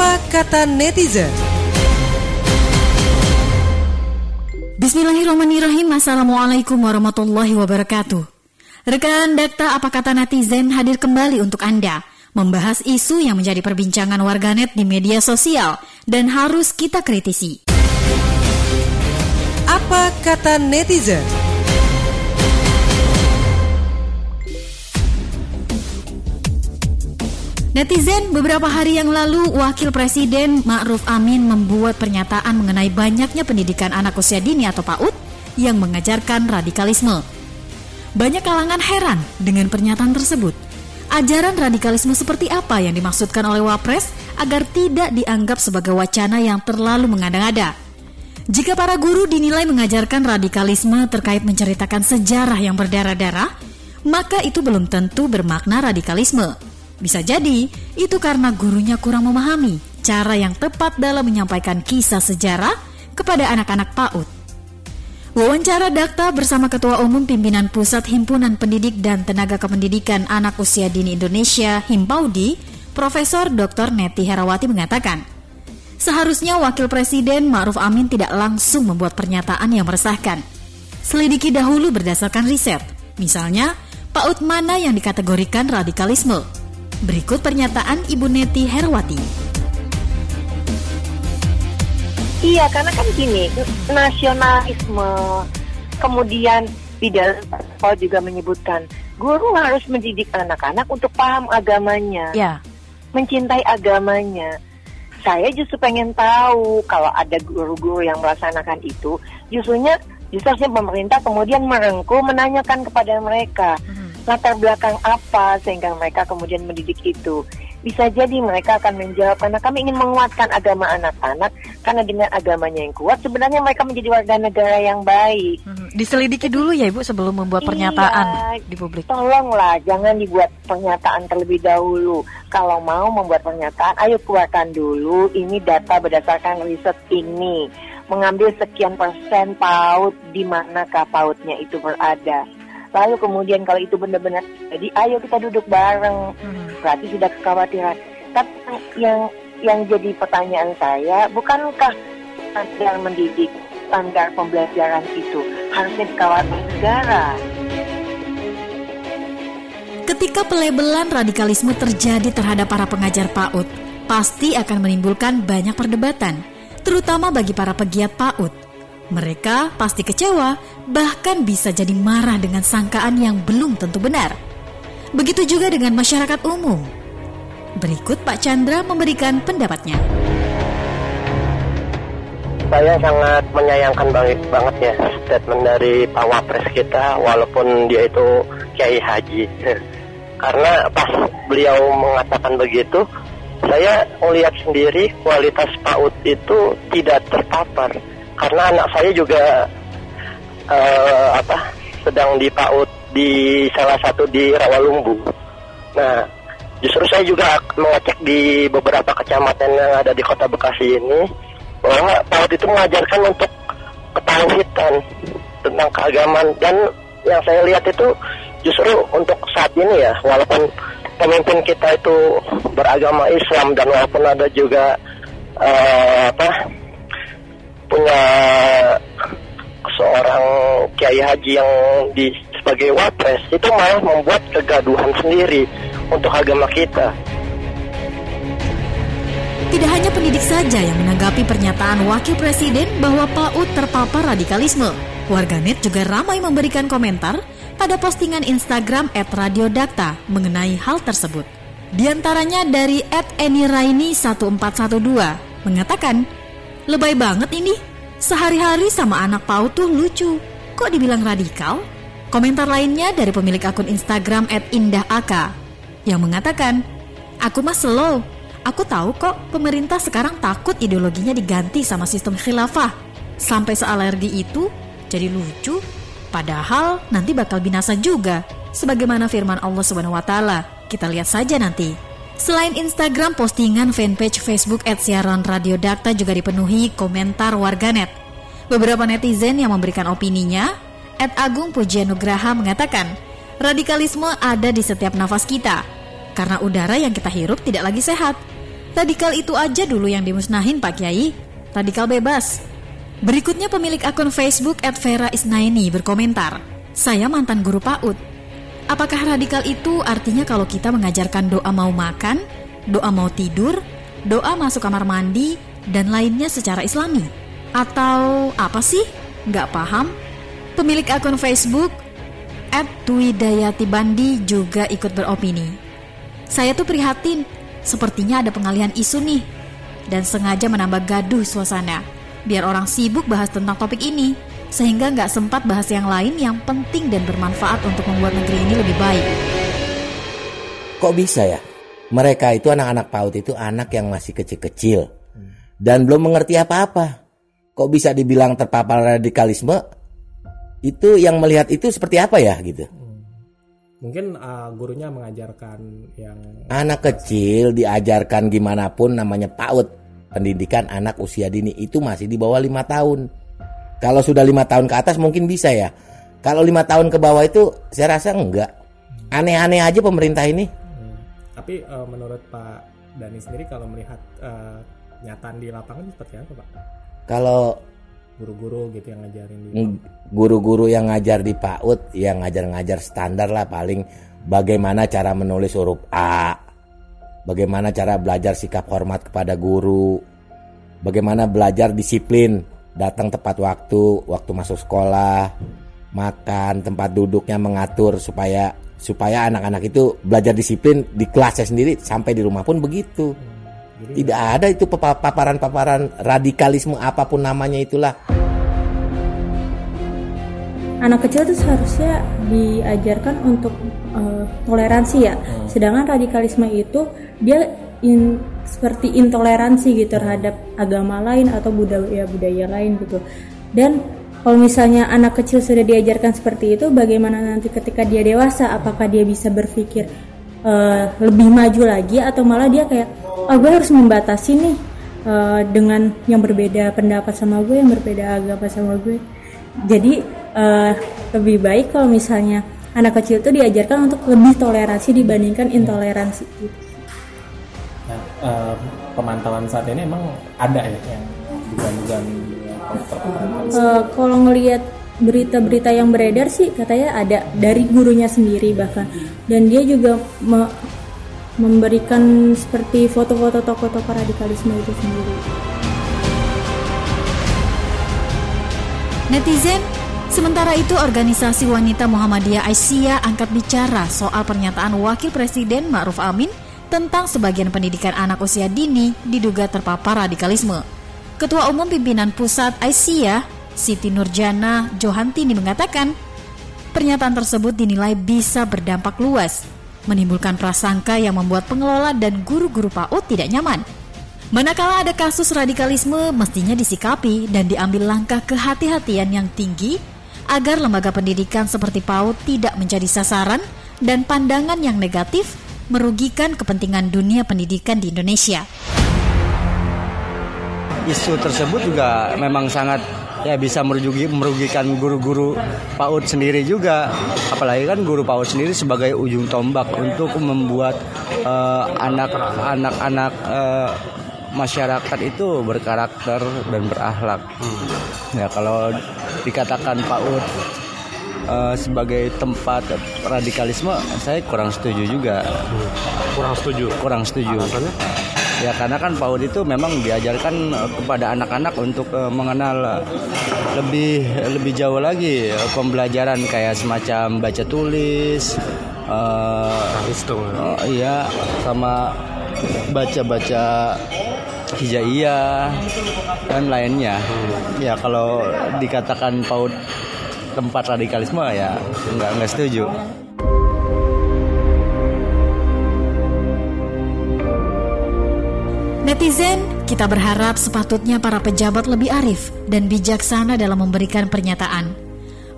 Apa kata netizen? Bismillahirrahmanirrahim Assalamualaikum warahmatullahi wabarakatuh Rekan Dakta Apa Kata Netizen hadir kembali untuk Anda Membahas isu yang menjadi perbincangan warganet di media sosial Dan harus kita kritisi Apa kata netizen? Netizen, beberapa hari yang lalu Wakil Presiden Ma'ruf Amin membuat pernyataan mengenai banyaknya pendidikan anak usia dini atau PAUD yang mengajarkan radikalisme. Banyak kalangan heran dengan pernyataan tersebut. Ajaran radikalisme seperti apa yang dimaksudkan oleh Wapres agar tidak dianggap sebagai wacana yang terlalu mengada-ngada? Jika para guru dinilai mengajarkan radikalisme terkait menceritakan sejarah yang berdarah-darah, maka itu belum tentu bermakna radikalisme. Bisa jadi itu karena gurunya kurang memahami cara yang tepat dalam menyampaikan kisah sejarah kepada anak-anak PAUD. Wawancara Dakta bersama Ketua Umum Pimpinan Pusat Himpunan Pendidik dan Tenaga Kependidikan Anak Usia Dini Indonesia Himpaudi, Profesor Dr. Neti Herawati mengatakan, seharusnya Wakil Presiden Ma'ruf Amin tidak langsung membuat pernyataan yang meresahkan. Selidiki dahulu berdasarkan riset, misalnya PAUD mana yang dikategorikan radikalisme, Berikut pernyataan Ibu Neti Herwati. Iya, karena kan gini, nasionalisme, kemudian di dalam juga menyebutkan guru harus mendidik anak-anak untuk paham agamanya, ya. mencintai agamanya. Saya justru pengen tahu kalau ada guru-guru yang melaksanakan itu, justrunya justru pemerintah kemudian merengkuh menanyakan kepada mereka. Hmm latar belakang apa sehingga mereka kemudian mendidik itu. Bisa jadi mereka akan menjawab karena kami ingin menguatkan agama anak-anak karena dengan agamanya yang kuat sebenarnya mereka menjadi warga negara yang baik. Hmm, diselidiki dulu ya Ibu sebelum membuat pernyataan iya, di publik. Tolonglah jangan dibuat pernyataan terlebih dahulu. Kalau mau membuat pernyataan, ayo keluarkan dulu ini data berdasarkan riset ini mengambil sekian persen paut di manakah pautnya itu berada Lalu kemudian kalau itu benar-benar jadi ayo kita duduk bareng. Hmm. Berarti sudah kekhawatiran. Tapi yang yang jadi pertanyaan saya, bukankah standar mendidik, standar pembelajaran itu harusnya dikawal negara? Ketika pelebelan radikalisme terjadi terhadap para pengajar PAUD, pasti akan menimbulkan banyak perdebatan, terutama bagi para pegiat PAUD mereka pasti kecewa, bahkan bisa jadi marah dengan sangkaan yang belum tentu benar. Begitu juga dengan masyarakat umum. Berikut Pak Chandra memberikan pendapatnya. Saya sangat menyayangkan banget, banget ya statement dari Pak Wapres kita walaupun dia itu Kiai Haji. Karena pas beliau mengatakan begitu, saya melihat sendiri kualitas PAUD itu tidak terpapar karena anak saya juga uh, apa sedang dipaut di salah satu di Rawalumbu. Nah, justru saya juga mengecek di beberapa kecamatan yang ada di kota Bekasi ini bahwa PAUD itu mengajarkan untuk ketauhidan tentang keagamaan dan yang saya lihat itu justru untuk saat ini ya walaupun pemimpin kita itu beragama Islam dan walaupun ada juga uh, apa punya seorang kiai haji yang di sebagai wapres itu malah membuat kegaduhan sendiri untuk agama kita. Tidak hanya pendidik saja yang menanggapi pernyataan Wakil Presiden bahwa PAUD terpapar radikalisme. Warganet juga ramai memberikan komentar pada postingan Instagram @radiodakta mengenai hal tersebut. Di antaranya dari @eniraini1412 mengatakan Lebay banget ini. Sehari-hari sama anak PAUD tuh lucu. Kok dibilang radikal? Komentar lainnya dari pemilik akun Instagram @indahaka yang mengatakan, "Aku mah slow. Aku tahu kok pemerintah sekarang takut ideologinya diganti sama sistem khilafah. Sampai sealergi itu jadi lucu, padahal nanti bakal binasa juga. Sebagaimana firman Allah Subhanahu wa taala. Kita lihat saja nanti." Selain Instagram, postingan fanpage Facebook at siaran Radio Dakta juga dipenuhi komentar warganet. Beberapa netizen yang memberikan opininya, at Agung Pujianugraha mengatakan, radikalisme ada di setiap nafas kita, karena udara yang kita hirup tidak lagi sehat. Radikal itu aja dulu yang dimusnahin Pak Kiai. Radikal bebas. Berikutnya pemilik akun Facebook Vera Isnaini berkomentar, Saya mantan guru PAUD. Apakah radikal itu artinya kalau kita mengajarkan doa mau makan, doa mau tidur, doa masuk kamar mandi, dan lainnya secara islami? Atau apa sih? Nggak paham? Pemilik akun Facebook At Bandi juga ikut beropini. Saya tuh prihatin, sepertinya ada pengalihan isu nih, dan sengaja menambah gaduh suasana biar orang sibuk bahas tentang topik ini, sehingga nggak sempat bahas yang lain yang penting dan bermanfaat untuk membuat negeri ini lebih baik. Kok bisa ya? Mereka itu anak-anak PAUD itu anak yang masih kecil-kecil dan belum mengerti apa-apa. Kok bisa dibilang terpapar radikalisme? Itu yang melihat itu seperti apa ya gitu? Mungkin uh, gurunya mengajarkan yang Anak kecil diajarkan gimana pun namanya PAUD pendidikan anak usia dini itu masih di bawah lima tahun. Kalau sudah lima tahun ke atas mungkin bisa ya. Kalau lima tahun ke bawah itu saya rasa enggak. Aneh-aneh aja pemerintah ini. Hmm. Tapi uh, menurut Pak Dani sendiri kalau melihat uh, nyataan di lapangan seperti apa Pak? Kalau guru-guru gitu yang ngajarin di guru-guru yang ngajar di PAUD yang ngajar-ngajar standar lah paling bagaimana cara menulis huruf A, bagaimana cara belajar sikap hormat kepada guru, bagaimana belajar disiplin, datang tepat waktu, waktu masuk sekolah, makan, tempat duduknya mengatur supaya supaya anak-anak itu belajar disiplin di kelasnya sendiri sampai di rumah pun begitu. Tidak ada itu paparan-paparan radikalisme apa pun namanya itulah. Anak kecil itu seharusnya diajarkan untuk uh, toleransi ya. Sedangkan radikalisme itu dia in, seperti intoleransi gitu terhadap agama lain atau budaya budaya lain gitu. Dan kalau misalnya anak kecil sudah diajarkan seperti itu, bagaimana nanti ketika dia dewasa, apakah dia bisa berpikir uh, lebih maju lagi atau malah dia kayak, oh gue harus membatasi nih uh, dengan yang berbeda pendapat sama gue, yang berbeda agama sama gue. Jadi uh, lebih baik kalau misalnya anak kecil itu diajarkan untuk lebih toleransi dibandingkan intoleransi. Gitu. Uh, pemantauan saat ini emang ada ya yang dugaan-dugaan uh, kalau ngelihat berita-berita yang beredar sih katanya ada dari gurunya sendiri bahkan dan dia juga me memberikan seperti foto-foto tokoh-tokoh radikalisme itu sendiri. Netizen, sementara itu organisasi wanita Muhammadiyah Aisyah angkat bicara soal pernyataan Wakil Presiden Ma'ruf Amin tentang sebagian pendidikan anak usia dini diduga terpapar radikalisme. Ketua Umum Pimpinan Pusat Aisyah, Siti Nurjana Johantini mengatakan, pernyataan tersebut dinilai bisa berdampak luas, menimbulkan prasangka yang membuat pengelola dan guru-guru PAUD tidak nyaman. Manakala ada kasus radikalisme, mestinya disikapi dan diambil langkah kehati-hatian yang tinggi agar lembaga pendidikan seperti PAUD tidak menjadi sasaran dan pandangan yang negatif merugikan kepentingan dunia pendidikan di Indonesia. Isu tersebut juga memang sangat ya bisa merugi, merugikan guru-guru PAUD sendiri juga. Apalagi kan guru PAUD sendiri sebagai ujung tombak untuk membuat anak-anak uh, anak uh, masyarakat itu berkarakter dan berakhlak hmm. ya kalau dikatakan PAUD uh, sebagai tempat radikalisme saya kurang setuju juga. Kurang setuju? Kurang setuju. Alasannya? ya karena kan PAUD itu memang diajarkan eh, kepada anak-anak untuk uh, mengenal lebih lebih jauh lagi pembelajaran kayak semacam baca tulis uh, uh, iya sama baca-baca hijaiyah dan lainnya. Hmm. ya kalau dikatakan PAUD tempat radikalisme ya nggak nggak setuju Netizen, kita berharap sepatutnya para pejabat lebih arif dan bijaksana dalam memberikan pernyataan.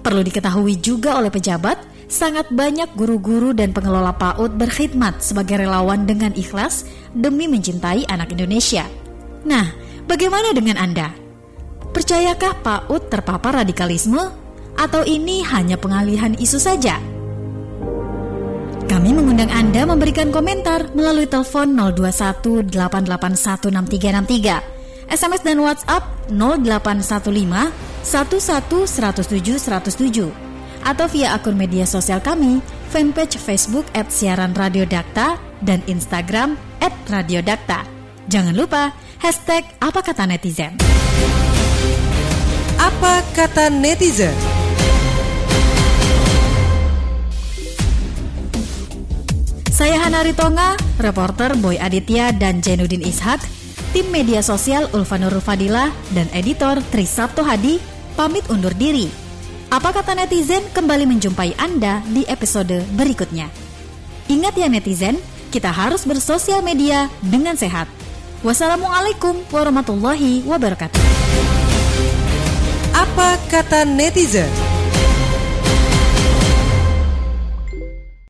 Perlu diketahui juga oleh pejabat, sangat banyak guru-guru dan pengelola PAUD berkhidmat sebagai relawan dengan ikhlas demi mencintai anak Indonesia. Nah, bagaimana dengan Anda? Percayakah PAUD terpapar radikalisme? Atau ini hanya pengalihan isu saja? Kami mengundang Anda memberikan komentar melalui telepon 021 8816363, SMS dan WhatsApp 0815 11 107 107 atau via akun media sosial kami, fanpage Facebook at siaran Radio Dakta dan Instagram at Radio Dakta. Jangan lupa hashtag apa kata netizen. Apa kata netizen? Saya Hana Ritonga, reporter Boy Aditya dan Jenudin Ishak, tim media sosial Ulfanur Fadila dan editor Trisabto Hadi pamit undur diri. Apa kata netizen kembali menjumpai Anda di episode berikutnya. Ingat ya netizen, kita harus bersosial media dengan sehat. Wassalamualaikum warahmatullahi wabarakatuh. Apa kata netizen?